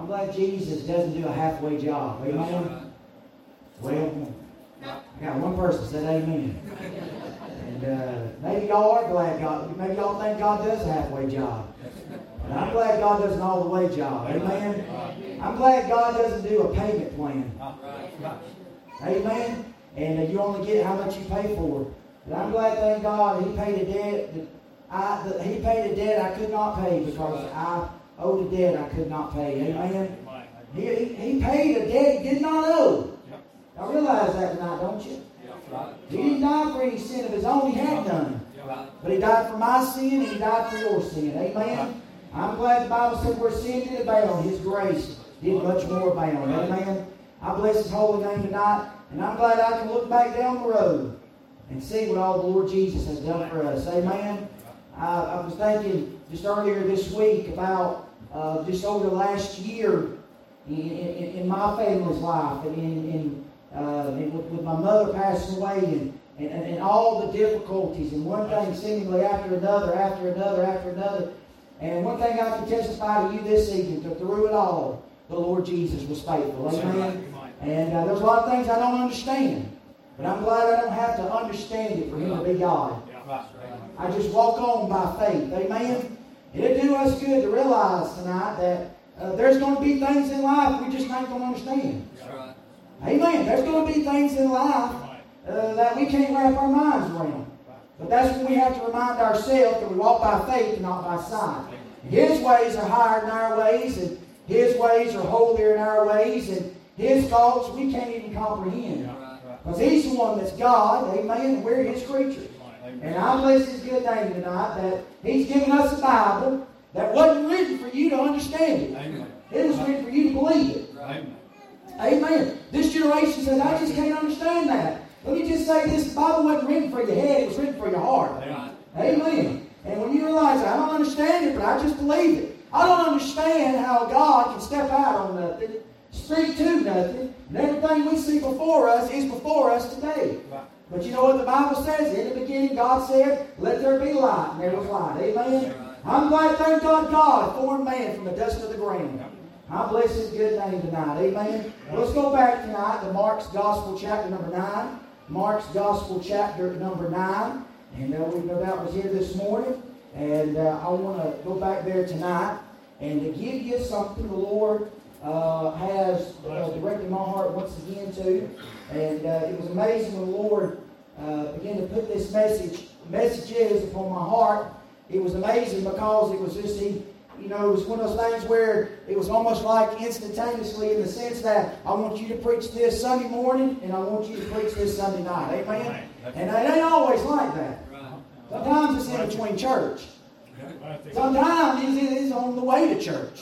I'm glad Jesus doesn't do a halfway job. Amen. Well, I got one person said amen. And uh, maybe y'all are glad God, maybe y'all think God does a halfway job. And I'm glad God does an all the way job. Amen. I'm glad God doesn't do a payment plan. Amen. And uh, you only get how much you pay for. And I'm glad, thank God, He paid a debt that I, that He paid a debt I could not pay because I owed a debt I could not pay. Amen. He, he, paid a debt he did not owe. I realize that tonight, don't you? He didn't die for any sin of his own, he had none. But he died for my sin and he died for your sin. Amen. I'm glad the Bible said where sin did abound, his grace did much more abound. Amen. I bless his holy name tonight, and I'm glad I can look back down the road and see what all the Lord Jesus has done for us. Amen. I, I was thinking just earlier this week about uh, just over the last year in, in, in my family's life and in, in uh, with, with, my mother passing away and, and, and all the difficulties and one thing seemingly after another, after another, after another. And one thing I can testify to you this evening, that through it all, the Lord Jesus was faithful. Amen. And uh, there's a lot of things I don't understand. But I'm glad I don't have to understand it for Him to be God. I just walk on by faith. Amen. And it do us good to realize tonight that uh, there's going to be things in life we just ain't going to understand. Amen. There's going to be things in life uh, that we can't wrap our minds around. But that's when we have to remind ourselves that we walk by faith and not by sight. His ways are higher than our ways, and His ways are holier than our ways, and His thoughts we can't even comprehend. Because He's the one that's God, amen, and we're His creatures. And I bless His good name tonight that He's given us a Bible that wasn't written for you to understand it. It was written for you to believe it. Amen. This generation says, I just can't understand that. Let me just say this the Bible wasn't written for your head, it was written for your heart. Amen. And when you realize I don't understand it, but I just believe it. I don't understand how God can step out on nothing, speak to nothing, and everything we see before us is before us today. But you know what the Bible says? In the beginning, God said, Let there be light, and there was light. Amen. I'm glad, thank God, God formed man from the dust of the ground. I bless his good name tonight. Amen. Let's go back tonight to Mark's Gospel, chapter number 9. Mark's Gospel, chapter number 9. And uh, we no doubt was here this morning. And uh, I want to go back there tonight and to give you something the Lord uh, has uh, directed my heart once again to. And uh, it was amazing when the Lord uh, began to put this message, messages upon my heart. It was amazing because it was just, he, you know, it was one of those things where it was almost like instantaneously in the sense that I want you to preach this Sunday morning and I want you to preach this Sunday night. Amen? And it ain't always like that. Sometimes it's in between church. Sometimes it's on the way to church.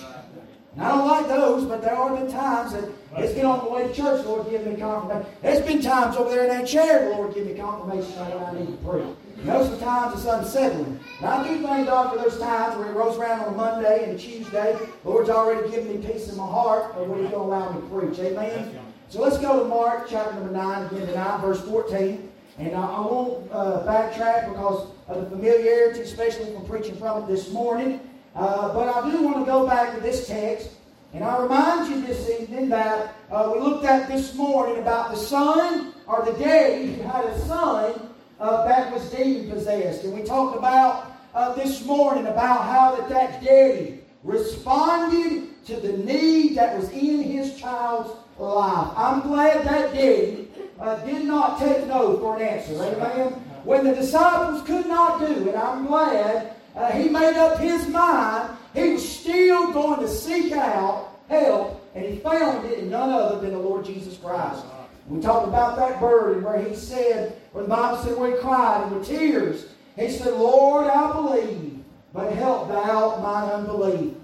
And I don't like those, but there are been times that it's been on the way to church, Lord, give me confirmation. There's been times over there in that chair, Lord, give me confirmation on what I need to preach. Most of the times it's unsettling. And I do thank God for those times where He rolls around on a Monday and a Tuesday. The Lord's already given me peace in my heart of what He's going to allow me to preach. Amen? So let's go to Mark chapter number 9 again tonight, verse 14. And I, I won't uh, backtrack because of the familiarity, especially from preaching from it this morning. Uh, but I do want to go back to this text. And I remind you this evening that uh, we looked at this morning about the son or the daddy who had a son uh, that was demon possessed. And we talked about uh, this morning about how that, that daddy responded to the need that was in his child's life. I'm glad that daddy uh, did not take no for an answer. Amen? When the disciples could not do it, I'm glad uh, he made up his mind. He was still going to seek out help, and he found it in none other than the Lord Jesus Christ. We talked about that burden where he said, where the Bible said where he cried and with tears, he said, Lord, I believe, but help thou mine unbelief.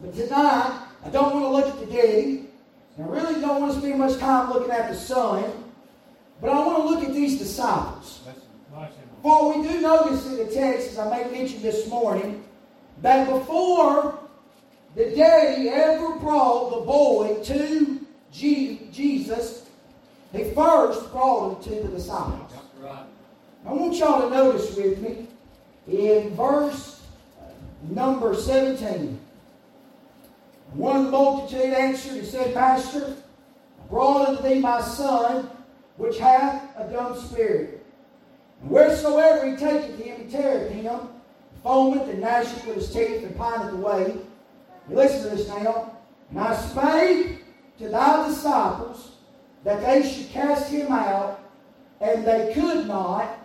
But tonight, I don't want to look at the daddy. I really don't want to spend much time looking at the son, But I want to look at these disciples. For we do notice in the text, as I made mention this morning, that before the daddy ever brought the boy to Jesus, he first brought him to the disciples. I want y'all to notice with me in verse number 17. One multitude answered and said, Master, I brought unto thee my son, which hath a dumb spirit. And wheresoever he taketh him, he teareth him, foameth and gnasheth with his teeth, and pineth away. Listen to this now. And I spake to thy disciples that they should cast him out, and they could not.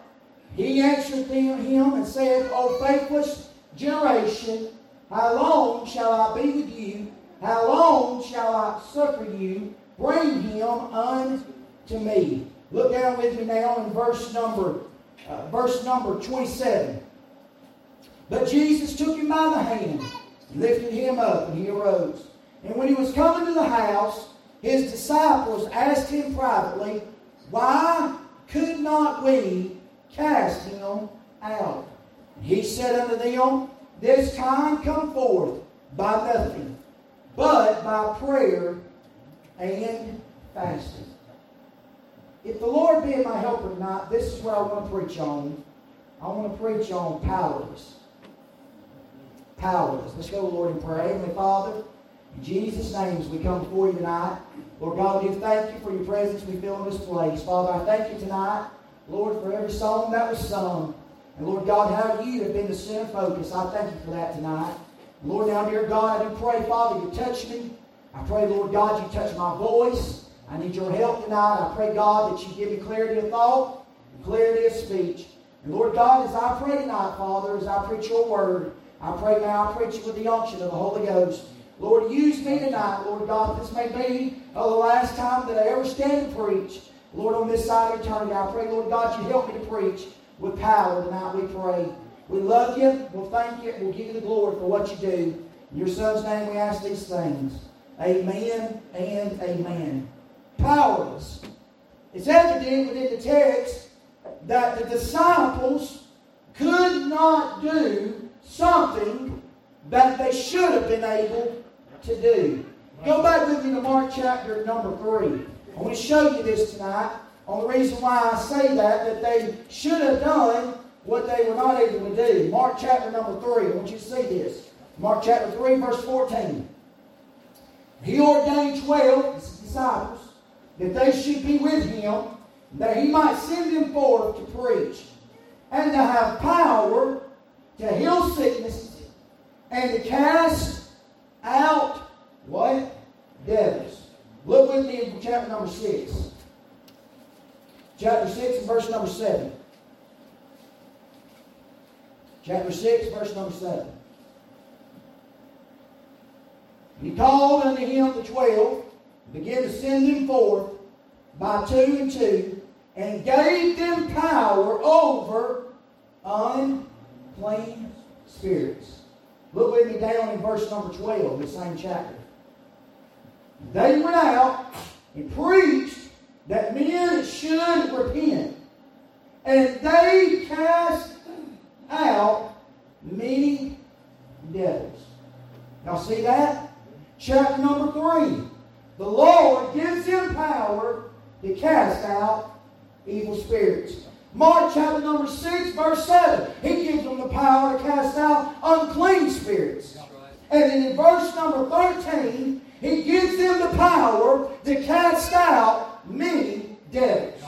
He answered them, him and said, O faithless generation, how long shall I be with you? How long shall I suffer you? Bring him unto me. Look down with me now in verse number, uh, verse number 27. But Jesus took him by the hand, lifted him up, and he arose. And when he was coming to the house, his disciples asked him privately, Why could not we cast him out? And he said unto them, This time come forth by nothing, but by prayer and fasting. If the Lord be my helper tonight, this is what I want to preach on. I want to preach on powers. Powers. Let's go, Lord, and pray. Heavenly Father, in Jesus' name, as we come before you tonight, Lord God, we thank you for your presence we feel in this place. Father, I thank you tonight, Lord, for every song that was sung. And Lord God, how you have been the center focus. I thank you for that tonight. Lord, now, dear God, I do pray, Father, you touch me. I pray, Lord God, you touch my voice. I need your help tonight. I pray, God, that you give me clarity of thought clarity of speech. And Lord God, as I pray tonight, Father, as I preach your word, I pray now I preach it with the unction of the Holy Ghost. Lord, use me tonight, Lord God. This may be uh, the last time that I ever stand and preach. Lord, on this side of eternity, I pray, Lord God, you help me to preach with power tonight, we pray. We love you. We'll thank you. We'll give you the glory for what you do. In your son's name we ask these things. Amen and amen. Powerless. It's evident within the text that the disciples could not do something that they should have been able to do. Go back with me to Mark chapter number 3. I want to show you this tonight on the reason why I say that, that they should have done what they were not able to do. Mark chapter number 3. I want you to see this. Mark chapter 3, verse 14. He ordained 12 disciples that they should be with him, that he might send them forth to preach, and to have power to heal sickness, and to cast out what? Devils. Look with me in chapter number 6. Chapter 6 verse number 7. Chapter 6, verse number 7. He called unto him the twelve, began to send them forth by two and two, and gave them power over unclean spirits. Look with me down in verse number 12, the same chapter. They went out and preached that men should repent. And they cast out many devils. Y'all see that? Chapter number 3. The Lord gives him power to cast out evil spirits. Mark chapter number 6, verse 7. He gives them the power to cast out unclean spirits. And then in verse number 13, he gives them the power to cast out many devils.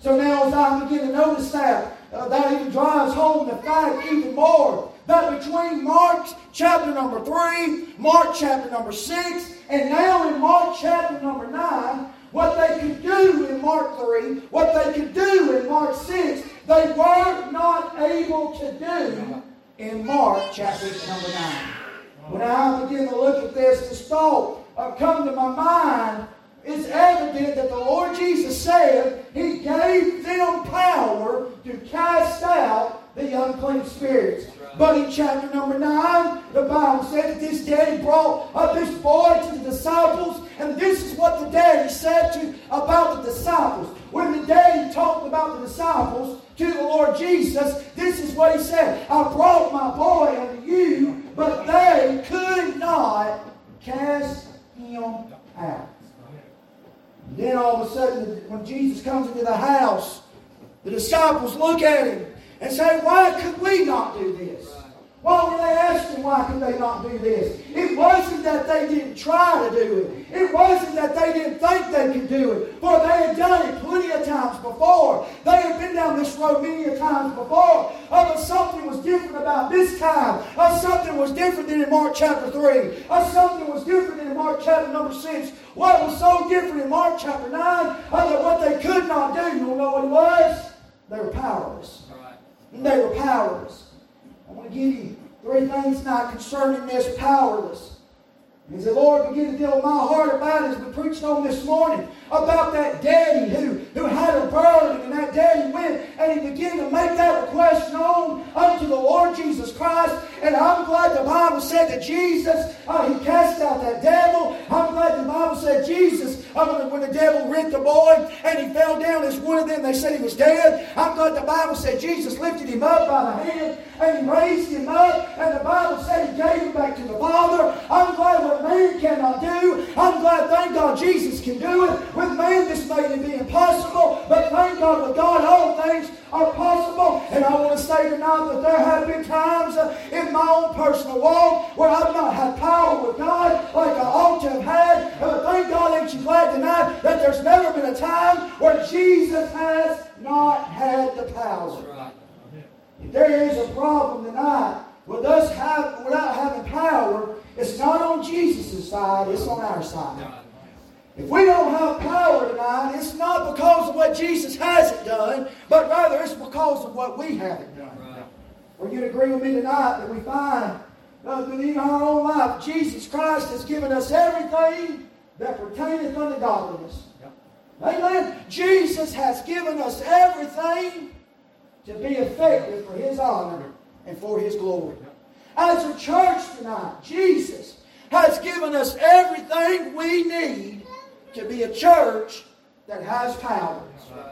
So now as I begin to notice that, uh, that even drives home the fact even more that between Mark chapter number 3, Mark chapter number 6, and now in Mark chapter number 9, what they could do in Mark 3, what they could do in Mark 6, they were not able to do in Mark chapter number 9. When I begin to look at this, this thought uh, come to my mind, it's evident that the Lord Jesus said He gave them power to cast out the unclean spirits. But in chapter number 9, the Bible said that this daddy brought up this boy to the disciples, and this is what the daddy said to about the disciples. When the daddy talked about the disciples to the Lord Jesus, this is what he said I brought my boy unto you, but they could not cast him out. And then all of a sudden, when Jesus comes into the house, the disciples look at him and say, Why could we not do this? Why were they asking why could they not do this? It wasn't that they didn't try to do it. It wasn't that they didn't think they could do it. For they had done it plenty of times before. They had been down this road many a times before. Oh, but something was different about this time. Oh, something was different than in Mark chapter 3. Oh, something was different than in Mark chapter number 6. What was so different in Mark chapter 9? Oh, that what they could not do, you know what it was? They were powerless. They were powerless. I want to give you three things now concerning this powerless. He said, Lord, begin to deal with my heart about it as we preached on this morning about that daddy who, who had a burden, and that daddy went and he began to make that request known unto the Lord Jesus Christ. And I'm glad the Bible said that Jesus, uh, he cast out that devil. I'm glad the Bible said Jesus, uh, when the devil rent the boy and he fell down as one of them, they said he was dead. I'm glad the Bible said Jesus lifted him up by the hand and he raised him up. And the Bible said he gave him back to the Father. I'm glad what man cannot do. I'm glad, thank God, Jesus can do it. With man, this may be impossible, but thank God, with God, all things are possible. And I want to say tonight that there have been times uh, in my own personal walk where I've not had power with God like I ought to have had. But thank God, ain't you glad tonight that there's never been a time where Jesus has not had the power. If there is a problem tonight with us have, without having power, it's not on Jesus' side, it's on our side. If we don't have power tonight, it's not because of what Jesus hasn't done, but rather it's because of what we haven't done. Right. Will you agree with me tonight that we find uh, in our own life, Jesus Christ has given us everything that pertaineth unto godliness. Yep. Amen. Jesus has given us everything to be effective for His honor and for His glory. As a church tonight, Jesus has given us everything we need to be a church that has power.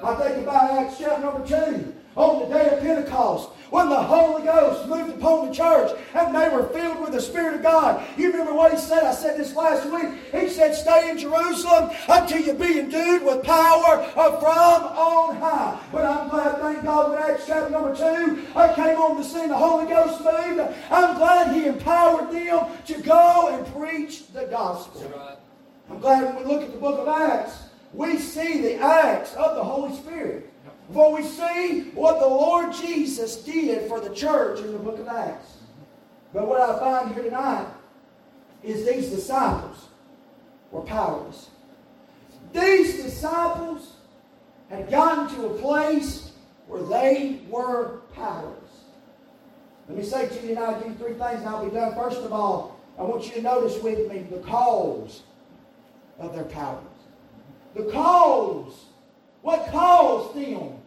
I think about Acts chapter number 2 on the day of Pentecost when the Holy Ghost moved upon the church and they were filled with the Spirit of God. You remember what he said? I said this last week. He said, Stay in Jerusalem until you be endued with power from on high. But I'm glad, thank God, when Acts chapter number 2 I came on the scene, the Holy Ghost moved. I'm glad he empowered them to go and preach the gospel. I'm glad when we look at the book of Acts, we see the acts of the Holy Spirit. For we see what the Lord Jesus did for the church in the book of Acts. But what I find here tonight is these disciples were powerless. These disciples had gotten to a place where they were powerless. Let me say to you tonight, I'll three things and I'll be done. First of all, I want you to notice with me the cause of their power. The cause. What caused them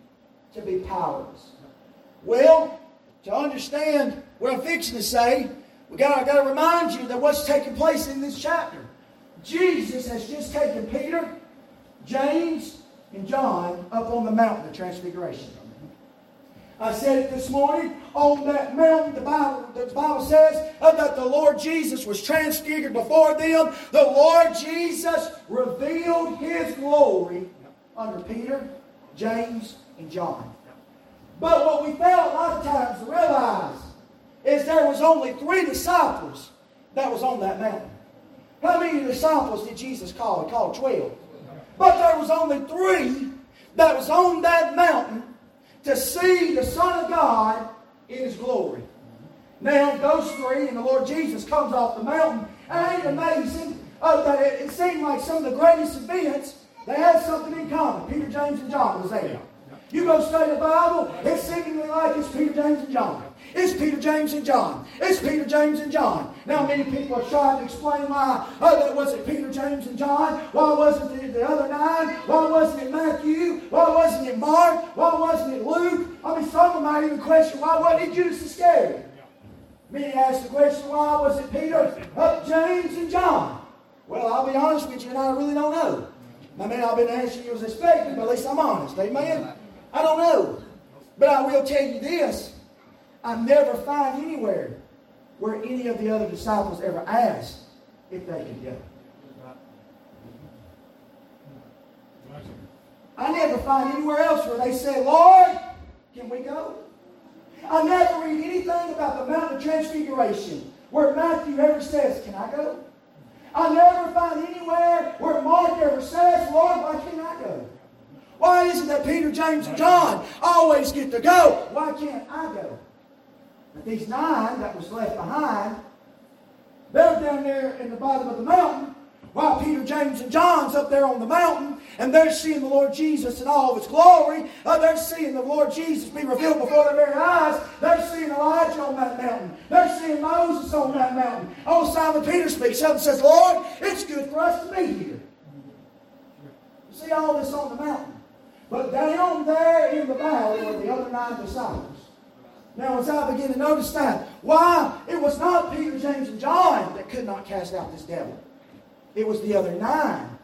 to be powerless? Well, to understand what I'm fixing to say, we got, I got to remind you that what's taking place in this chapter. Jesus has just taken Peter, James, and John up on the mountain of transfiguration. I said it this morning. On that mountain, the Bible, the Bible says uh, that the Lord Jesus was transfigured before them. The Lord Jesus revealed his glory under Peter, James, John. But what we fail a lot of times to realize is there was only three disciples that was on that mountain. How many disciples did Jesus call? He called twelve. But there was only three that was on that mountain to see the Son of God in His glory. Now, those three and the Lord Jesus comes off the mountain, and ain't amazing uh, that it, it seemed like some of the greatest events, they had something in common. Peter, James, and John was there. You go study the Bible, it's seemingly like it's Peter, James, and John. It's Peter, James, and John. It's Peter, James, and John. Now, many people are trying to explain why. Oh, that wasn't Peter, James, and John. Why wasn't it the other nine? Why wasn't it Matthew? Why wasn't it Mark? Why wasn't it Luke? I mean, some of them might even question why wasn't it Judas Iscariot? Many ask the question, why was it Peter, uh, James, and John? Well, I'll be honest with you, and I really don't know. I mean, I've been answering you as expected, but at least I'm honest. Amen? I don't know. But I will tell you this. I never find anywhere where any of the other disciples ever asked if they could go. I never find anywhere else where they say, Lord, can we go? I never read anything about the Mount of Transfiguration where Matthew ever says, Can I go? I never find anywhere where Mark ever says, Lord, why can't I go? Why isn't that Peter, James, and John always get to go? Why can't I go? But these nine that was left behind, they're down there in the bottom of the mountain while Peter, James, and John's up there on the mountain, and they're seeing the Lord Jesus in all of his glory. Uh, they're seeing the Lord Jesus be revealed before their very eyes. They're seeing Elijah on that mountain. They're seeing Moses on that mountain. Oh, Simon Peter speaks up and says, Lord, it's good for us to be here. You see all this on the mountain. But down there in the valley were the other nine disciples. Now, as I begin to notice that, why it was not Peter, James, and John that could not cast out this devil. It was the other nine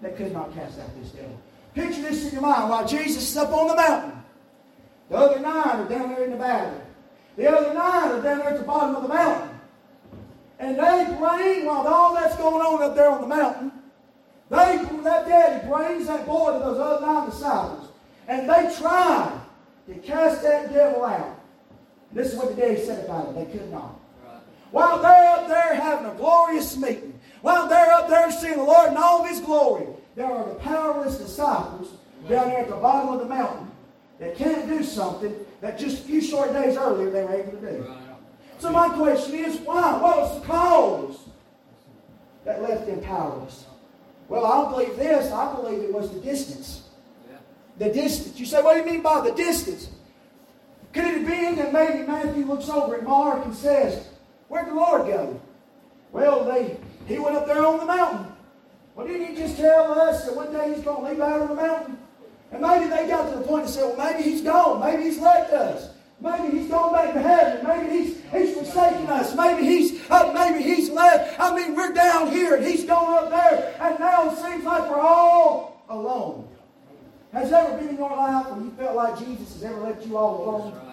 that could not cast out this devil. Picture this in your mind. While Jesus is up on the mountain, the other nine are down there in the valley. The other nine are down there at the bottom of the mountain. And they bring, while all that's going on up there on the mountain, they, that daddy brings that boy to those other nine disciples. And they try to cast that devil out. This is what the daddy said about it. They could not. While they're up there having a glorious meeting, while they're up there seeing the Lord in all of His glory, there are the powerless disciples down there at the bottom of the mountain that can't do something that just a few short days earlier they were able to do. So my question is, why? What was the cause that left them powerless? Well, I don't believe this. I believe it was the distance. The distance. You say, what do you mean by the distance? Could it have been that maybe Matthew looks over at Mark and says, Where'd the Lord go? Well, they he went up there on the mountain. Well, didn't he just tell us that one day he's going to leave out on the mountain? And maybe they got to the point and said, well, maybe he's gone. Maybe he's left us. Maybe he's gone back to heaven. Maybe he's, he's forsaken us. Maybe he's uh, maybe he's left. I mean, we're down here and he's gone up there. And now it seems like we're all alone. Has there ever been in your life when you felt like Jesus has ever left you all alone?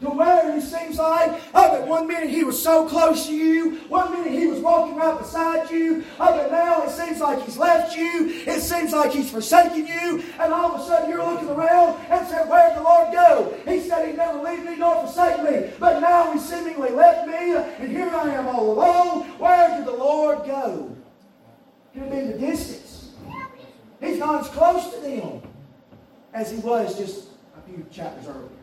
To where it seems like oh, that one minute he was so close to you, one minute he was walking right beside you, oh, but now it seems like he's left you, it seems like he's forsaken you, and all of a sudden you're looking around and said, Where'd the Lord go? He said he'd never leave me nor forsake me, but now he seemingly left me, and here I am all alone. Where did the Lord go? Could been the distance. He's not as close to them as he was just a few chapters earlier.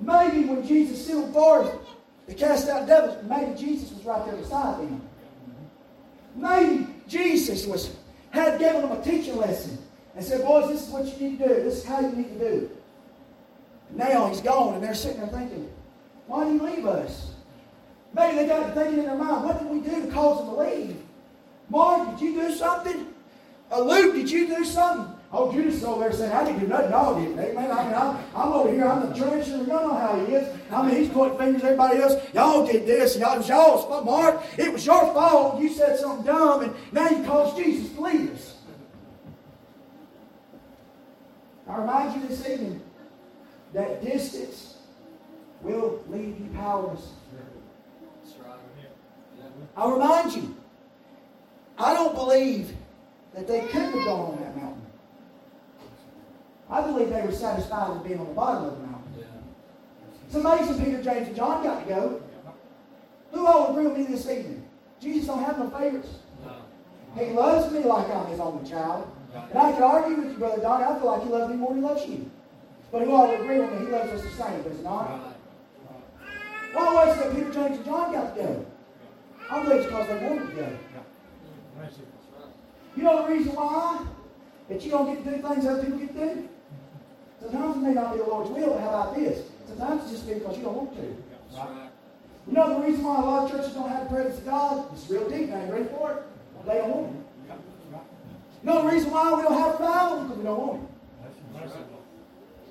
Maybe when Jesus sealed forth to cast out devils, maybe Jesus was right there beside them. Maybe Jesus was had given them a teaching lesson and said, Boys, this is what you need to do. This is how you need to do. it Now he's gone, and they're sitting there thinking, Why did he leave us? Maybe they got to thinking in their mind, What did we do to cause him to leave? Mark, did you do something? Luke, did you do something? Oh, Judas is over there saying, I didn't do nothing, y'all did. Amen. I mean, I'm, I'm over here, I'm the treasurer, you know how he is. I mean, he's pointing fingers at everybody else. Y'all did this, y'all, it was y'all's Mark. It was your fault. You said something dumb, and now you caused Jesus to leave us. I remind you this evening that distance will leave you powerless. I remind you, I don't believe that they couldn't have gone on that mountain. I believe they were satisfied with being on the bottom of the mountain. It's amazing Peter, James, and John got to go. Who all agree with me this evening? Jesus don't have no favorites. He loves me like I'm his only child. And I can argue with you, Brother Don. I feel like he loves me more than he loves you. But who all agree with me? He loves us the same, does he not? Why was it that Peter, James, and John got to go? I believe it's because they wanted to go. You know the reason why? That you don't get to do things other people get to do? Sometimes it may not be the Lord's will, but how about this? Sometimes it's just because you don't want to. Right? You know the reason why a lot of churches don't have the presence of God? It's real deep. Now, you ready for it? They don't want it. You know the reason why we don't have revival? Because we don't want it.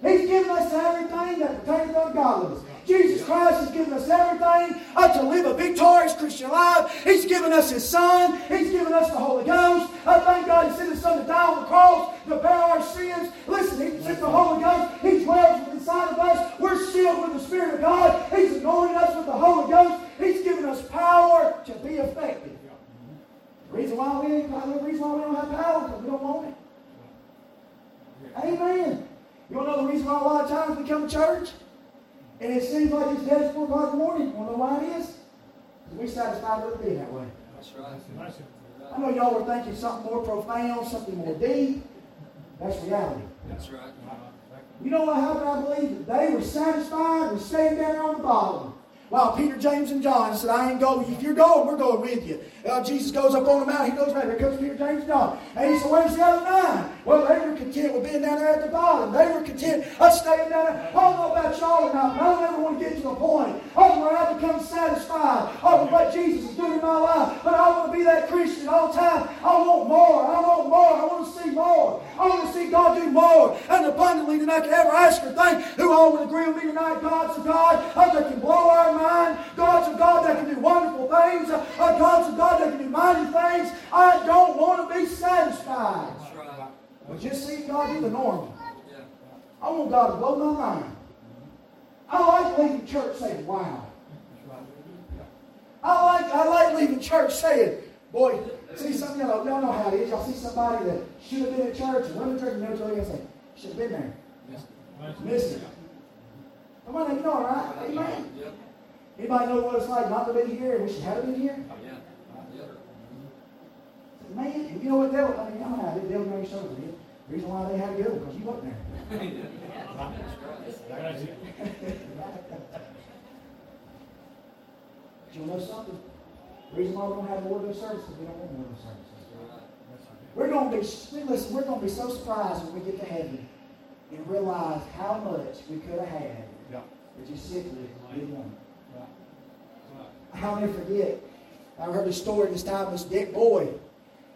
He's given us everything that pertains to godliness. Jesus Christ has given us everything uh, to live a victorious Christian life. He's given us His Son. He's given us the Holy Ghost. I thank God He sent His Son to die on the cross to bear our sins. Listen, He sent the Holy Ghost. He dwells inside of us. We're sealed with the Spirit of God. He's anointed us with the Holy Ghost. He's given us power to be effective. The reason why we, ain't, the reason why we don't have power because we don't want it. Amen. You want to know the reason why a lot of times we come to church? And it seems like it's dead at 4 o'clock in the morning. You want to know why it is? We satisfied with it being that way. That's right. I know y'all were thinking something more profound, something more deep. That's reality. That's right. You know what happened? I believe that they were satisfied with staying down on the bottom. While Peter, James, and John said, I ain't going. If you're going, we're going with you. Uh, Jesus goes up on the mountain. He goes back. There comes Peter, James, John. And he said, Where's the other nine? Well, they were content with being down there at the bottom. They were content of staying down there. I don't know about y'all or not, but I don't ever want to get to the point of where I become satisfied of what Jesus is doing in my life. But I want to be that Christian all the time. I want more. I want more. I want to see more. I want to see God do more and abundantly than I can ever ask or think. Who all would agree with me tonight? God's a God that can blow our mind. Things. God's a God that can do mighty things. I don't want to be satisfied. Right. But just see God do the normal. Yeah. I want God to blow my mind. I like leaving church saying, wow. I like, I like leaving church saying, boy, see some y'all, y'all know how it is. Y'all see somebody that should have been at church and went to church and never told you say, should have been there. Missed it. Come on, you know, all right? Amen. Yep. Anybody know what it's like not to be here and wish you had been here? Oh, yeah. Yep. Mm-hmm. Man, you know what they'll, I mean, y'all know how they, they'll know you something. The reason why they had to go because you wasn't there. But you know something? The reason why we don't have more of those services, we don't want more of those services. We're going to be, listen, we're going to be so surprised when we get to heaven and realize how much we could have had, but just simply didn't want. I'll never forget. I heard a story this time. This Dick boy,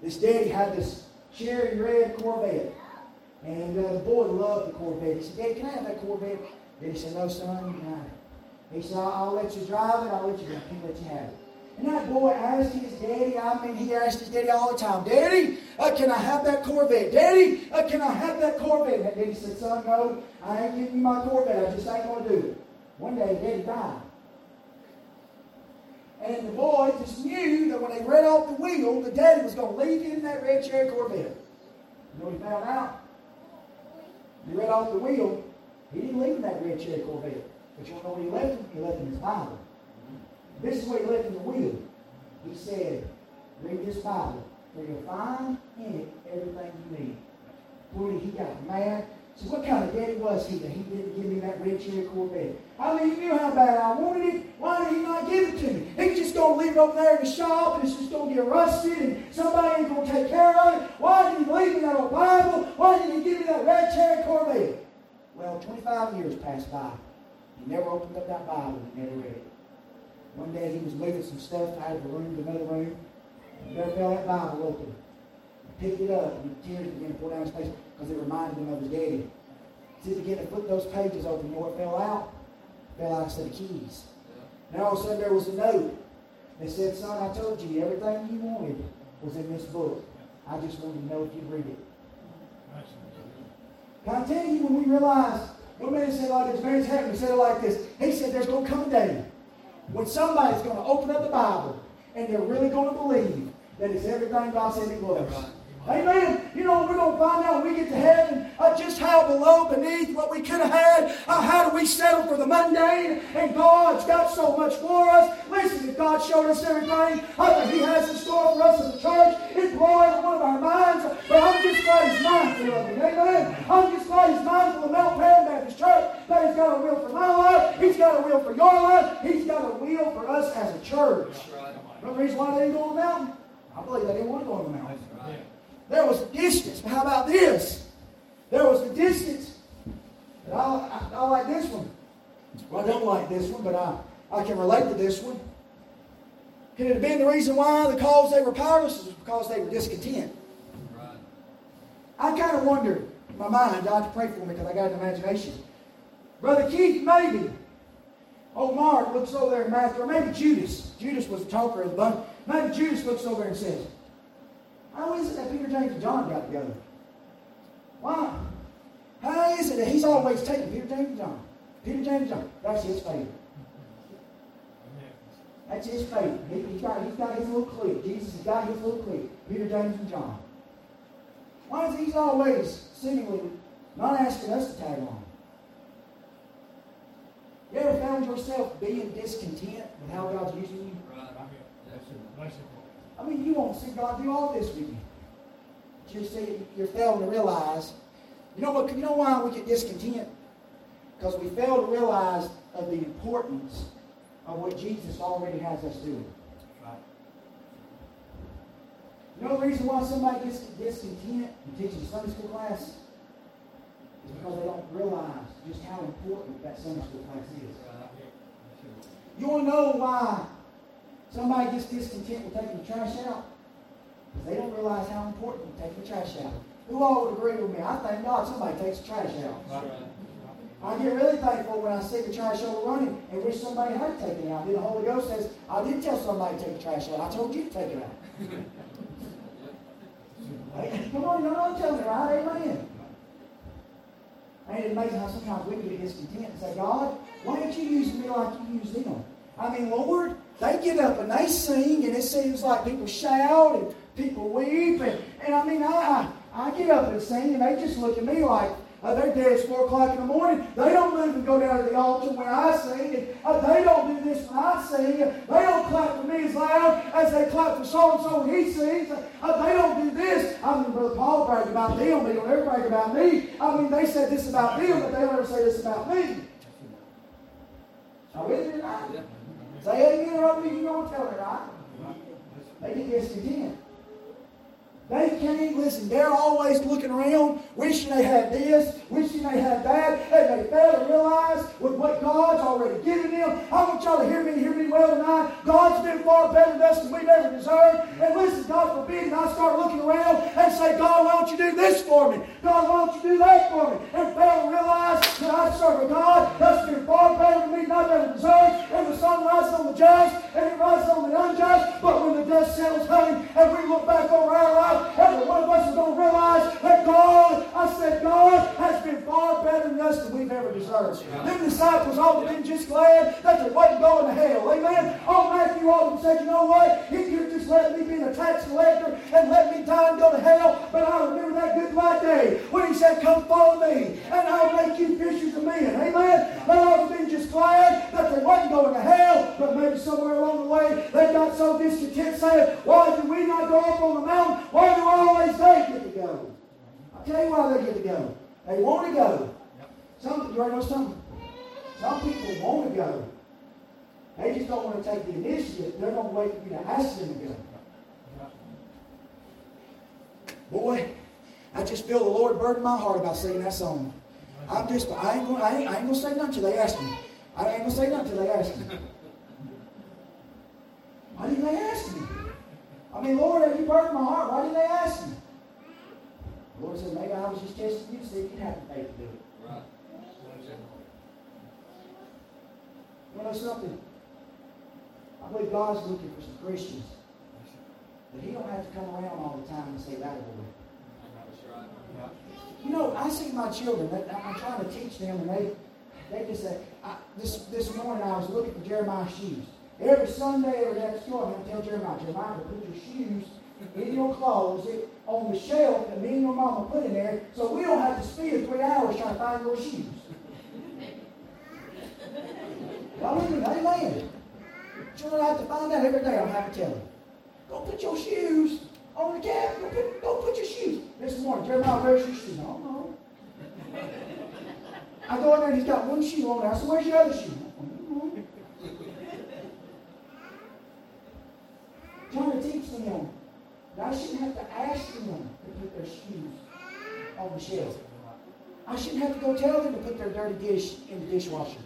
this daddy had this cherry red Corvette, and uh, the boy loved the Corvette. He said, "Dad, can I have that Corvette?" Daddy said, "No, son, you not." He said, I'll, "I'll let you drive it. I'll let you. I can't let you have it." And that boy asked his daddy, I mean, he asked his daddy all the time, Daddy, uh, can I have that Corvette? Daddy, uh, can I have that Corvette? And daddy said, Son, no, I ain't giving you my Corvette. I just ain't going to do it. One day, daddy died. And the boy just knew that when they read off the wheel, the daddy was going to leave him in that red cherry Corvette. You know what he found out? He read off the wheel. He didn't leave him that red cherry Corvette. But you know what he left him? He left him his Bible. This is what he left in the wheel. He said, read this Bible, for you'll find in it everything you need. Boy, he got mad. So what kind of daddy was he that he didn't give me that red cherry Corvette? I mean, you knew how bad I wanted it. Why did he not give it to me? He's just going to leave it over there in the shop and it's just going to get rusted and somebody ain't going to take care of it. Why did he leave me that old Bible? Why did he give me that red cherry Corvette? Well, 25 years passed by. He never opened up that Bible and never read it. One day he was moving some stuff out of the room to another room. And there fell that Bible open. He picked it up and tears began to pour down his face because it reminded him of his daddy. He began to flip those pages open. You know what fell out? Fell out a set of keys. Now all of a sudden there was a note. They said, son, I told you everything you wanted was in this book. I just wanted to know if you'd read it. Can I tell you when we realize, one man said like this, man's happy, he said it like this. He said, there's going to come a day when somebody's going to open up the Bible and they're really going to believe that it's everything God said it was. Amen. You know, we're going to find out when we get to heaven uh, just how below, beneath what we could have had. Uh, how do we settle for the mundane? And God's got so much for us. Listen, if God showed us everything uh, that He has in store for us as a church, it'd blow every one of our minds. But I'm just glad He's mindful of me. Amen. I'm just glad He's mindful of Mount Pan Baptist Church. That He's got a will for my life. He's got a will for your life. He's got a will for us as a church. The reason why they didn't go on the mountain? I believe they didn't want to go on the mountain. There was distance. But how about this? There was the distance. And I, I, I like this one. Well, I don't like this one, but I, I can relate to this one. Could it have been the reason why? The cause they were powerless is because they were discontent. Right. I kind of wonder in my mind, God to pray for me because I got an imagination. Brother Keith, maybe. Oh, Mark looks over there in Matthew, or maybe Judas. Judas was the talker of the bunch. Maybe Judas looks over there and says, how is it that Peter, James, and John got together? Why? How is it that he's always taking Peter, James, and John? Peter, James, and John. That's his favorite. That's his favorite. He, he's, got, he's got his little clique. Jesus has got his little clique. Peter, James, and John. Why is he's always seemingly Not asking us to tag on. You ever found yourself being discontent with how God's using you? Right. Bless I mean, you won't see God do all this with you. But you see, you're failing to realize. You know what? You know why we get discontent? Because we fail to realize of the importance of what Jesus already has us doing. Right. You know the reason why somebody gets discontent in teaching Sunday school class? Is because they don't realize just how important that Sunday school class is. You want to know why somebody gets discontent with taking the trash out? Because they don't realize how important taking the trash out. Who all would agree with me? I thank God somebody takes the trash out. Right. I get really thankful when I see the trash overrunning and wish somebody had taken it out. Then the Holy Ghost says, I didn't tell somebody to take the trash out. I told you to take it out. Come on, y'all know tell me, right? Amen. Ain't it amazing how sometimes we can get discontent and say, God, why don't you use me like you use them? I mean, Lord, they get up and they sing, and it seems like people shout and people weep, and, and I mean, I, I get up and sing, and they just look at me like, uh, they're dead at 4 o'clock in the morning. They don't move and go down to the altar when I sing. And, uh, they don't do this when I sing. They don't clap for me as loud as they clap for so and so when he sings. Uh, they don't do this. I mean, Brother Paul bragged about them. They don't ever brag about me. I mean, they said this about them, but they don't ever say this about me. Are? Yeah. Say it again, me, you what tell me, right? They get discontent. They can't listen. They're always looking around, wishing they had this, wishing they had that, and they fail to realize with what God's already given them. I want y'all to hear me, hear me well tonight. God's been far better than us than we've ever deserved. And listen, God forbid, and I start looking around and say, God, why don't you do this for me? God, why don't you do that for me? And fail to realize that I serve a God that's been far better than me than I've ever deserved. And the sun rises on the just, and it rises on the unjust. But when the dust settles, honey, and we look back over our every one of us is going to realize that God, I said, God has been far better than us than we've ever deserved. Them disciples ought to have been just glad that they wasn't going to hell. Amen. Oh, Matthew ought to have said, you know what? He could have just let me be a tax collector and let me die and go to hell. But I remember that good white day when he said, come follow me and I'll make you fishers of men. Amen. They ought to have been just glad that they wasn't going to hell, but maybe somewhere along the way they got so discontent saying, why did we not go up on the mountain? Why do always they get to go? I'll tell you why they get to go. They want to go. Some, you know something? Some people want to go. They just don't want to take the initiative. They're going to wait for you to ask them to go. Boy, I just feel the Lord burden my heart about singing that song. I'm just, I ain't gonna, I ain't, I ain't gonna say nothing till they ask me. I ain't gonna say nothing till they ask me. Why didn't they ask me? I mean, Lord, have you burdened my heart? Why didn't they ask me? The Lord said, maybe I was just testing you to see if you'd have the faith to do it. Right. You know something? I believe God's looking for some Christians. But He don't have to come around all the time and say that. That's right. You know, I see my children. I'm trying to teach them, and they they just say. I, this this morning I was looking for Jeremiah's shoes. Every Sunday, every day at school, I'm going to tell Jeremiah, Jeremiah, put your shoes in your closet on the shelf that me and your mama put in there, so we don't have to spend three hours trying to find your shoes. Y'all with me? Amen. Children have to find out every day. I'm have to tell them. Go put your shoes on the cabinet. Go put, go put your shoes. This morning, Jeremiah, where's your shoes? Oh, no. I go in there and he's got one shoe on. I said, where's your other shoe? "Oh, Trying to teach them that I shouldn't have to ask them to put their shoes on the shelf. I shouldn't have to go tell them to put their dirty dish in the dishwasher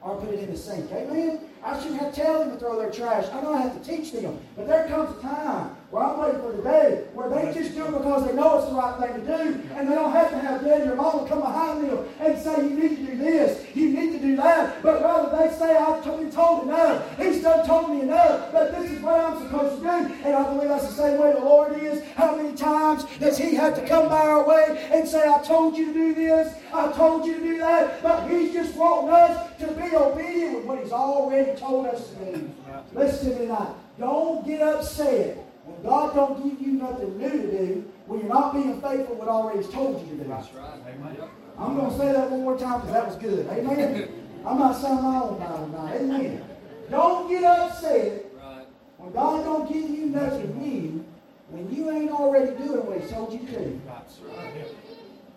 or put it in the sink. Amen? I shouldn't have to tell them to throw their trash. I don't have to teach them. But there comes a time where I'm waiting for the day where they just do it because they know it's the right thing to do, and they don't have to have daddy or mama come behind them and say, you need to do this, you need to do that, but rather they say, I've been told enough. He's done told me enough that this is what I'm supposed to do. And I believe that's the same way the Lord is. How many times does He have to come by our way and say, I told you to do this, I told you to do that, but He's just wanting us to be obedient with what He's already told us to do. Listen to me tonight. Don't get upset When God don't give you nothing new to do, when you're not being faithful what already told you to do. That's right. Amen. I'm going to say that one more time because that was good. Amen. I'm not saying my own Bible now. Amen. Don't get upset when God don't give you nothing new when you ain't already doing what He told you to do. That's right.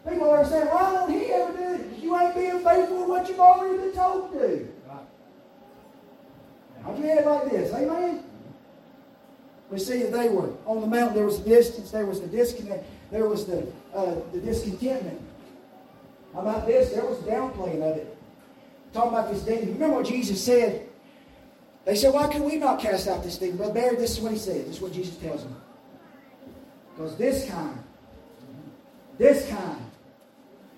People are saying, why don't He ever do it? You ain't being faithful to what you've already been told to do. You head like this? Amen? We see that they were on the mountain. There was the distance. There was the disconnect. There was the uh, the discontentment. About this? There was downplaying of it. Talking about this demon. Remember what Jesus said? They said, Why can we not cast out this demon? Brother Barry, this is what he said. This is what Jesus tells them. Because this kind, this kind,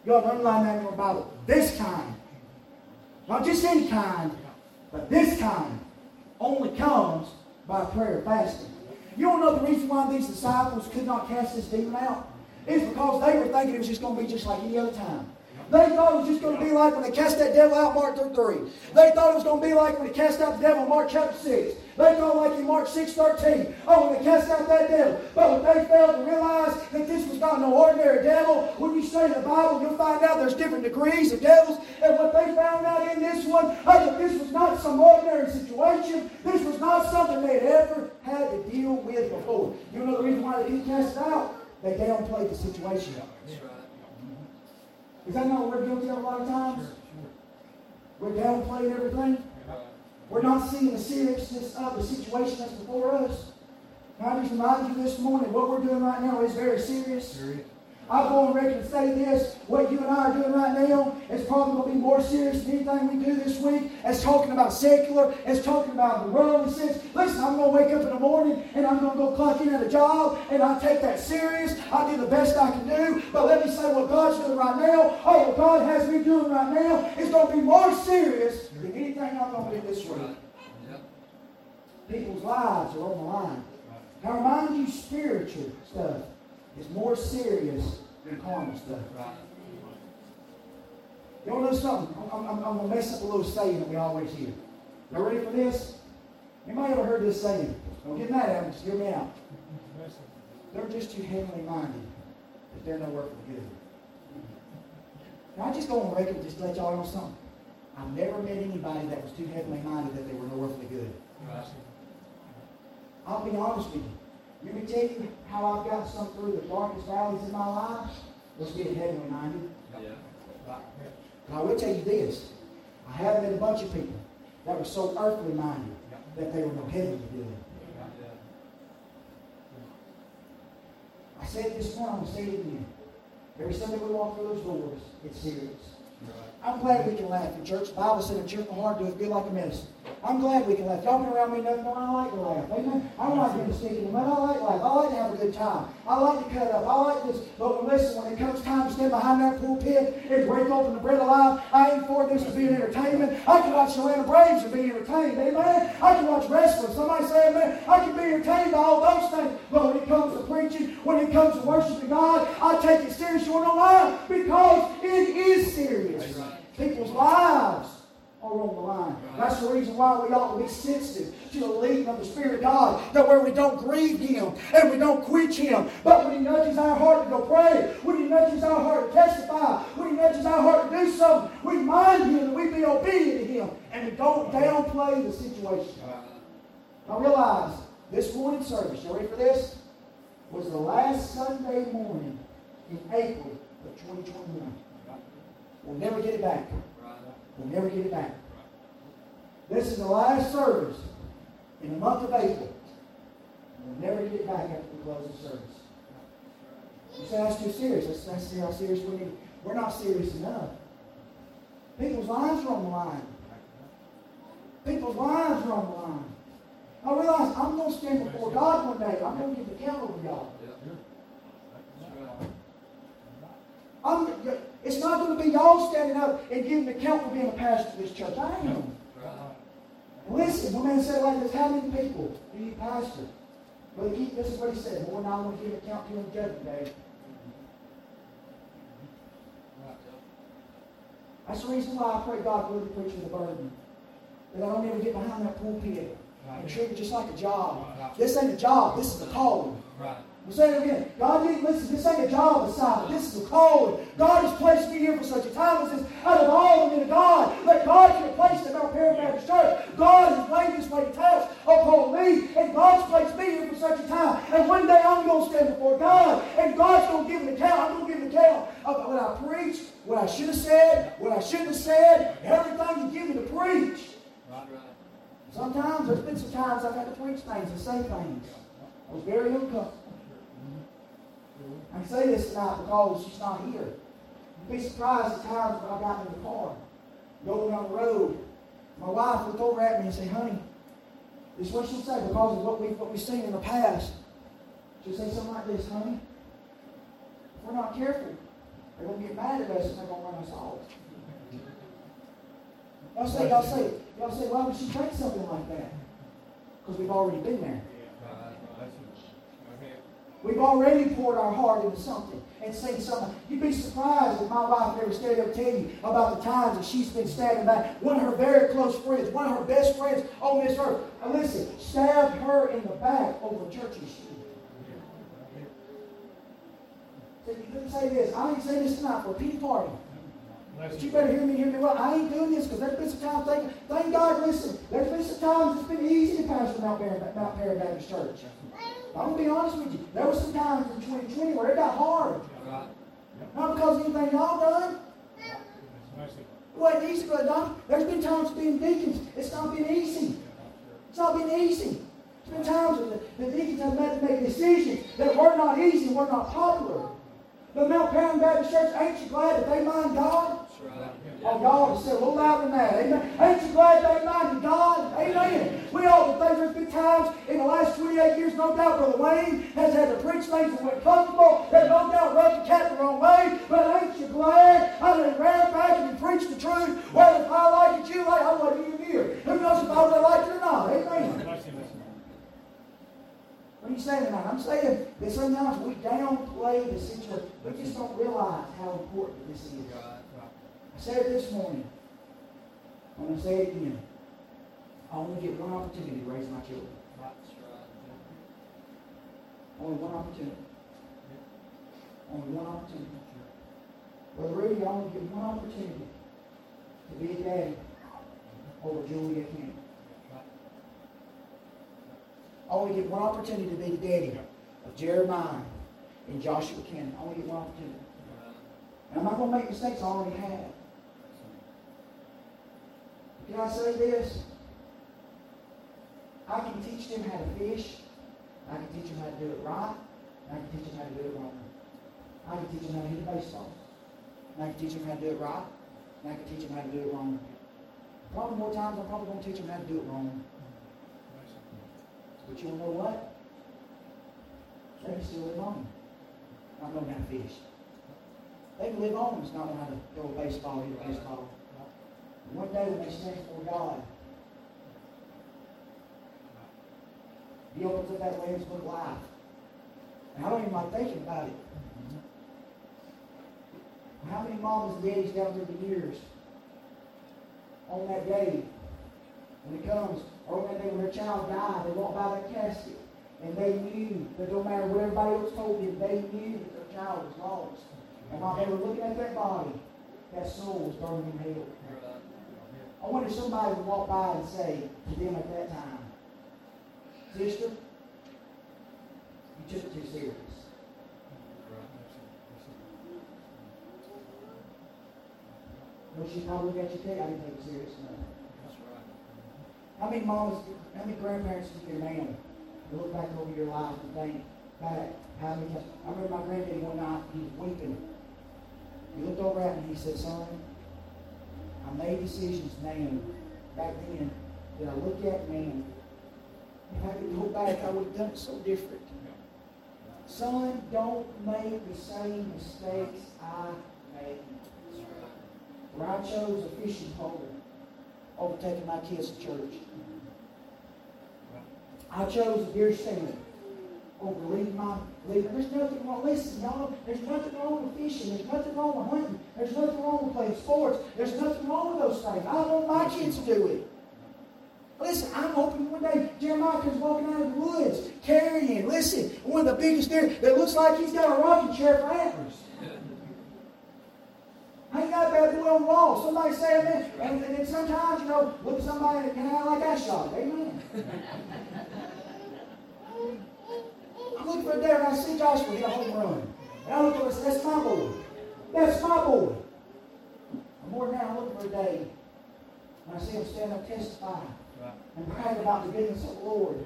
to underline that in your Bible. This kind, not just any kind, but this kind, only comes by prayer and fasting. You don't know the reason why these disciples could not cast this demon out? It's because they were thinking it was just going to be just like any other time. They thought it was just going to be like when they cast that devil out, Mark 3. They thought it was going to be like when they cast out the devil Mark chapter 6. They thought like in Mark 6, 13. Oh, when they cast out that devil. But when they failed to realize not no ordinary devil, when you study the Bible, you'll find out there's different degrees of devils. And what they found out in this one, that this was not some ordinary situation. This was not something they had ever had to deal with before. You know the reason why they didn't cast it out? They downplayed the situation. That's right. Is that not what we're guilty of a lot of times? We're downplaying everything. We're not seeing the seriousness of the situation that's before us. Can I just remind you this morning, what we're doing right now is very serious. I'll go on record and say this. What you and I are doing right now is probably going to be more serious than anything we do this week. It's talking about secular, it's talking about the worldly sense. Listen, I'm going to wake up in the morning and I'm going to go clock in at a job and I take that serious. I do the best I can do. But let me say what God's doing right now, oh, what God has me doing right now is going to be more serious than anything I'm going to do this week. People's lives are on the line. Now, remind you, spiritual stuff is more serious than carnal stuff. Right. You want to know something? I'm, I'm, I'm going to mess up a little saying that we always hear. Y'all ready for this? Anybody ever heard this saying? Don't get mad at me, just hear me out. They're just too heavenly minded that they're nowhere for the good. Now, I just go on record and just let y'all know something. I've never met anybody that was too heavenly minded that they were nowhere for the good. I'll be honest with you. Let me tell you how I've got some through the darkest valleys in my life was being heavenly minded. Yeah. And I will tell you this. I have met a bunch of people that were so earthly minded that they were no heavenly good. I said it this morning, I'll say it again. Every Sunday we walk through those doors, it's serious. Right. I'm glad we can laugh in church. The Bible said a cheerful heart doeth good like a medicine. I'm glad we can laugh. Y'all been around me enough, I like to laugh. Amen. I don't like being sticky in the mud. I like life. I like to have a good time. I like to cut up. I like this. But listen, when it comes time to stand behind that pulpit and break open the bread of life, I ain't for this to be an entertainment. I can watch Atlanta Braves and be entertained. Amen. I can watch wrestling. Somebody say amen. I can be entertained by all those things. But when it comes to preaching, when it comes to worshiping God, I take it serious. You want to why? Because it is serious. People's lives on the line. That's the reason why we ought to be sensitive to the leading of the Spirit of God. That where we don't grieve Him and we don't quench Him. But when He nudges our heart to go pray, when He nudges our heart to testify, when He nudges our heart to do something, we mind Him and we be obedient to Him. And we don't downplay the situation. Now realize, this morning service, you ready for this? Was the last Sunday morning in April of 2021. We'll never get it back. We'll never get it back. This is the last service in the month of April. We'll never get it back after we close the service. You say that's too serious. That's, that's how serious we need. We're not serious enough. People's lives are on the line. People's lives are on the line. I realize I'm going to stand before God one day. I'm going to give account over right. I'm, it's not going to be y'all standing up and giving account for being a pastor of this church. I am. Listen, one man said like this, how many people do you pastor? Brother Keith, this is what he said, more than I want to give account to on judgment day. That's the reason why I pray God really preach with a burden. That I don't ever get behind that pulpit and treat it just like a job. This ain't a job, this is a calling. Right. I'm saying it again. God listen. This ain't a job assignment. This is a calling. God has placed me here for such a time as this. Out of all the men of God, let God can place the Mount Perry Baptist Church. God has laid this weight task upon me, and God's placed me here for such a time. And one day I'm going to stand before God, and God's going to give an account. I'm going to give an account of what I preached, what I should have said, what I shouldn't have said, everything you give me to preach. Right. Sometimes there's been some times I've had to preach things and say things. I was very uncomfortable. I say this tonight because she's not here. You'd be surprised at times when I got in the car, going down the road. My wife looked over at me and said, honey, this is what she'll say because of what, we've, what we've seen in the past. She'll say something like this, honey, if we're not careful, they're going to get mad at us and they're going to run us off. Y'all say, y'all say, y'all say, why would she think something like that? Because we've already been there. We've already poured our heart into something and seen something. You'd be surprised if my wife never stayed up tell you about the times that she's been standing back. One of her very close friends, one of her best friends on this earth, and listen, stabbed her in the back over church issue. So you couldn't say this. I ain't saying this tonight for a pity party. But you better hear me, hear me well. I ain't doing this because there's been some times, thank, thank God, listen, there's been some times it's been easy to pastor Mount Perry, Mount Perry Church. I'm going to be honest with you. There were some times in 2020 where it got hard. Not because of anything y'all done. It wasn't easy. There's been times being deacons. It's not been easy. It's not been easy. There's been times when the, the deacons have had to make decisions that were not easy, were not popular. The Mount Perry Baptist Church, ain't you glad that they mind God? Oh, God has said a little louder than that. Amen. Ain't you glad they minded God? Amen. We all think there's been times in the last 28 years, no doubt Brother Wayne has had to preach things that were comfortable, that no doubt rubbed the cat the wrong way. But ain't you glad I done ran back and preached the truth? Whether if I like it, you like it, I wasn't even here. Who knows if I would have liked it or not? Amen. What are you saying tonight? I'm saying that sometimes we downplay the situation. We just don't realize how important this is. I said it this morning. I'm going to say it again. I only get one opportunity to raise my children. Only one opportunity. Only one opportunity. Brother Rudy, I only get one opportunity to be a daddy over Julia King. I only get one opportunity to be the daddy of Jeremiah and Joshua Cannon. I only get one opportunity. And I'm not going to make mistakes I already have. Can I say this? I can teach them how to fish. I can teach them how to do it right. I can teach them how to do it wrong. I can teach them how to hit a baseball. I can teach them how to do it right. I can teach them how to do it wrong. Probably more times I'm probably going to teach them how to do it wrong. But you know what? They can still live on. Not knowing how to fish. They can live on just not knowing how to throw a baseball, hit a baseball. One day when they stand before God, He opens up that Lamb's Book Life. And I don't even like thinking about it. How many mamas and daddies down through the years on that day, when it comes, or on that day when their child died, they walk by that casket, and they knew that no matter what everybody else told them, they knew that their child was lost. And while they were looking at that body, that soul was burning in hell. I wonder if somebody would walk by and say to them at that time, Sister, you took too serious. No, she probably look at you and I didn't take it serious enough. How many moms, how many grandparents did their man look back over your life and think back how many times? I remember my granddaddy one night, he was weeping. He looked over at me and he said, Son, I made decisions then, back then, that I look at man. If I could go back, I would have done it so different. Son, don't make the same mistakes I made. Where I chose a fishing pole over taking my kids to church. I chose a deer stand over leaving my leaving. There's nothing wrong. Listen, y'all, there's nothing wrong with fishing. There's nothing wrong with hunting. There's nothing wrong with playing sports. There's nothing wrong with those things. I don't want my kids to do it. Listen, I'm hoping one day Jeremiah comes walking out of the woods carrying, listen, one of the biggest deer that looks like he's got a rocking chair for antlers. Hang there on the wall. Somebody say amen. And, and then sometimes, you know, look at somebody and act like I shot. Amen. I'm looking for a there and I see Joshua hit a home run. And I look at him and say, that's my boy. That's my boy. And more than that, I'm looking for a day when I see him stand up testifying and brag about the goodness of the Lord.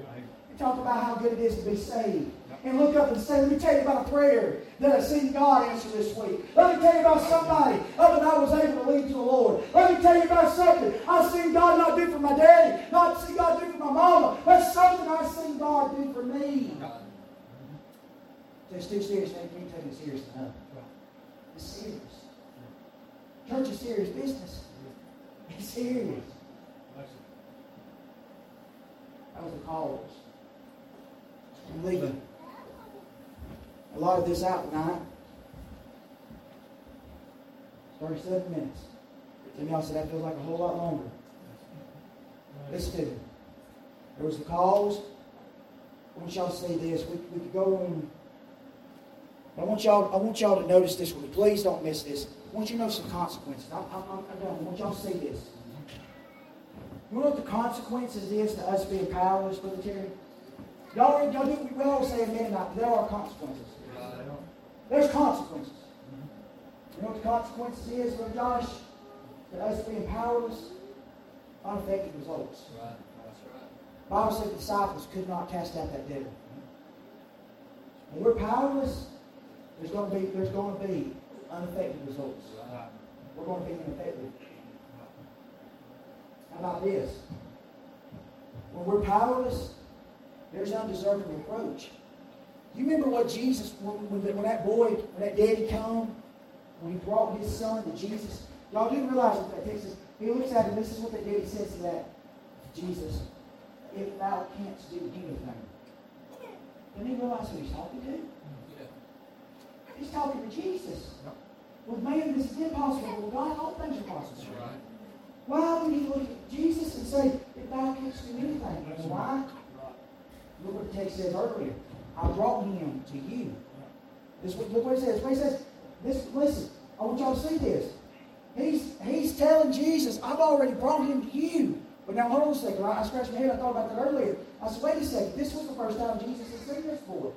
And talk about how good it is to be saved. And look up and say, let me tell you about a prayer that I've seen God answer this week. Let me tell you about somebody other than I was able to lead to the Lord. Let me tell you about something I've seen God not do for my daddy, not see God do for my mama, but something I've seen God do for me. It's too serious. You can't take it serious enough. It's serious. Church is serious business. It's serious. That was the cause. I'm leaving a lot of this out tonight. 37 minutes. Some y'all said that feels like a whole lot longer. Listen to me. There was the cause. Want y'all see this. We, we could go on. I want y'all. I want y'all to notice this with me. Please don't miss this. I want you to know some consequences. I, I, I, I want y'all to see this. You know what the consequences is to us being powerless, Brother Terry? Y'all, y'all do, we always say amen, but there are consequences. There's consequences. You know what the consequences is, Brother Josh? To us being powerless? Unaffected results. Right. Right. Bible said the disciples could not cast out that devil. When we're powerless, there's going to be there's going to be unaffected results. We're going to be ineffective. How about this? When we're powerless, there's undeserved reproach. You remember what Jesus, when, when, that boy, when that daddy come, when he brought his son to Jesus? Y'all do realize that text says, he looks at him, this is what that daddy says to that Jesus, if thou canst do anything. Didn't he realize who he's talking to? He's talking to Jesus. With man, this is impossible. With God, all things are possible. Right. Why would he look at Jesus and say, if thou canst do anything? And why? Look what the text says earlier. I brought him to you. This look what it says. What it says. This listen, I want y'all to see this. He's he's telling Jesus, I've already brought him to you. But now hold on a second. I, I scratched my head, I thought about that earlier. I said, wait a second, this was the first time Jesus had seen this boy.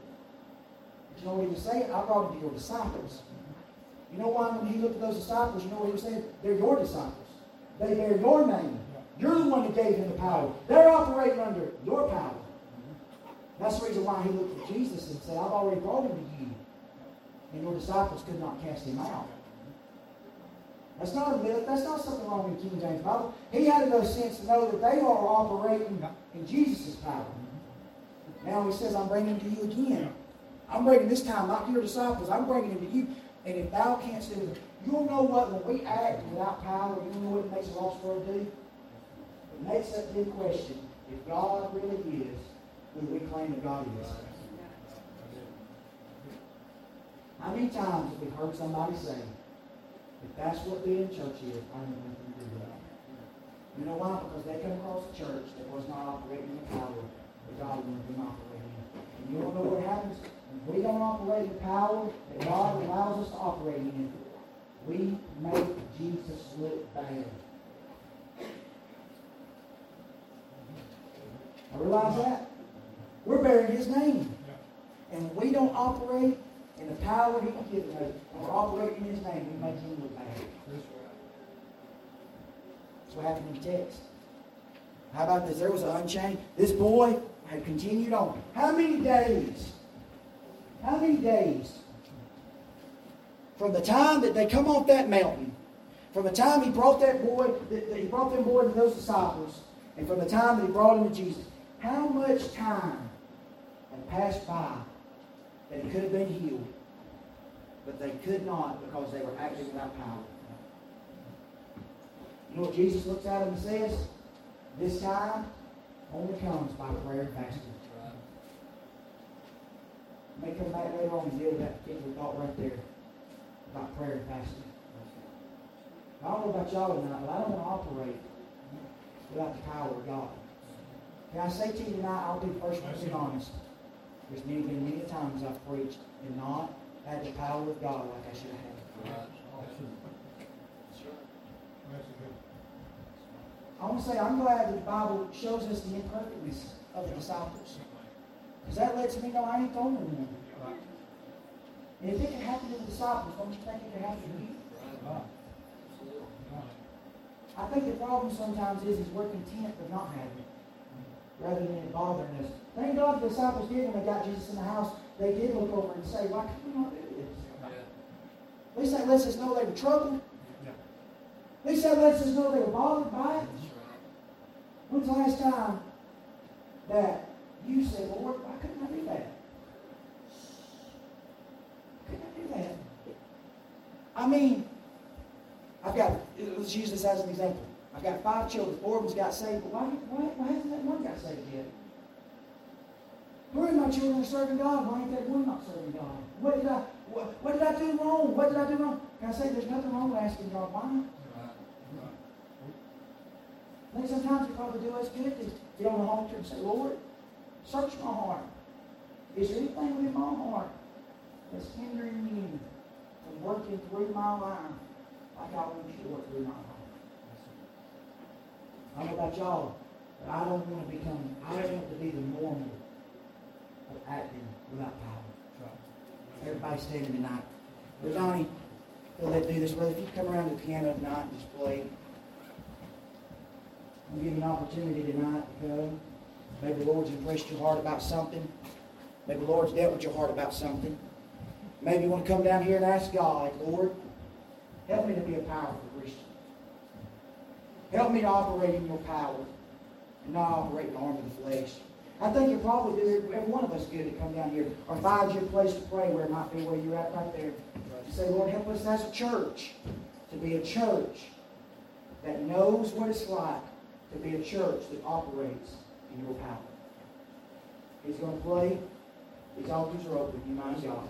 You know what he was saying? I brought him to your disciples. You know why when he looked at those disciples, you know what he was saying? They're your disciples. They bear your name. You're the one that gave them the power. They're operating under your power. That's the reason why he looked at Jesus and said, I've already brought him to you. And your disciples could not cast him out. That's not a myth. That's not something wrong with King James Bible. He had enough sense to know that they are operating in Jesus' power. Now he says, I'm bringing him to you again. I'm bringing this time not to your disciples. I'm bringing it to you. And if thou canst do it, you'll know what, when we act without power, you know what it makes lost world do? It makes that big question. If God really is who we claim that God is. How many times have we heard somebody say, if that's what being church is, I don't them to do that. You know why? Because they come across a church that was not operating in the power that God wanted them operating in. And you don't know what happens? We don't operate in power that God allows us to operate in, we make Jesus look bad. I realize that. We're bearing his name. And we don't operate in the power he's given us, we're operating in his name, we make him look bad. That's what happened in the text. How about this? There was an unchained. This boy had continued on. How many days? How many days? From the time that they come off that mountain, from the time he brought that boy, that that he brought them boy to those disciples, and from the time that he brought him to Jesus, how much time had passed by that he could have been healed, but they could not because they were acting without power? You know what Jesus looks at him and says? This time only comes by prayer and fasting. May come back later on and deal with that particular thought right there about prayer and fasting. I don't know about y'all tonight, but I don't want to operate without the power of God. Can I say to you tonight, I'll be first be honest. There's many, been many times I've preached and not had the power of God like I should have had. Right. That's That's. I want to say I'm glad that the Bible shows us the imperfectness of the disciples. Because that lets me know I ain't the only one. And if it can happen to the disciples, don't you think it can happen to you? Right. Absolutely. I think the problem sometimes is, is we're content with not having it, rather than it bothering us. Thank God the disciples did when they got Jesus in the house. They did look over and say, why could we not do this? Yeah. At least that lets us know they were troubled. At least that lets us know they were bothered by it. When's the last time that you said, Lord, why couldn't I do that? Couldn't I do that? I mean, I've got, let's use this as an example. I've got five children. Four of them's got saved, but why, why, why hasn't that one got saved yet? Three of my children are serving God. Why ain't that one not serving God? What did I, what, what did I do wrong? What did I do wrong? Can I say there's nothing wrong with asking God why? I think sometimes it probably do us good to get on the altar and say, Lord, search my heart. Is there anything within my heart that's hindering you from working through my life like I want you to work through my life? I don't know about y'all, but I don't want to become, I don't want to be the normal of acting without power. Everybody standing tonight. Donnie, they'll let do this, brother. If you come around the piano tonight and just play. I'll give you an opportunity tonight to go. Maybe the Lord's impressed your heart about something. Maybe the Lord's dealt with your heart about something. Maybe you want to come down here and ask God, Lord, help me to be a powerful Christian. Help me to operate in your power and not operate in the arm of the flesh. I think you probably do every one of us good to come down here or find you a place to pray where it might be where you're at right there. You say, Lord, help us as a church to be a church that knows what it's like to be a church that operates in your power. He's going to play. These altars are open. You mind God.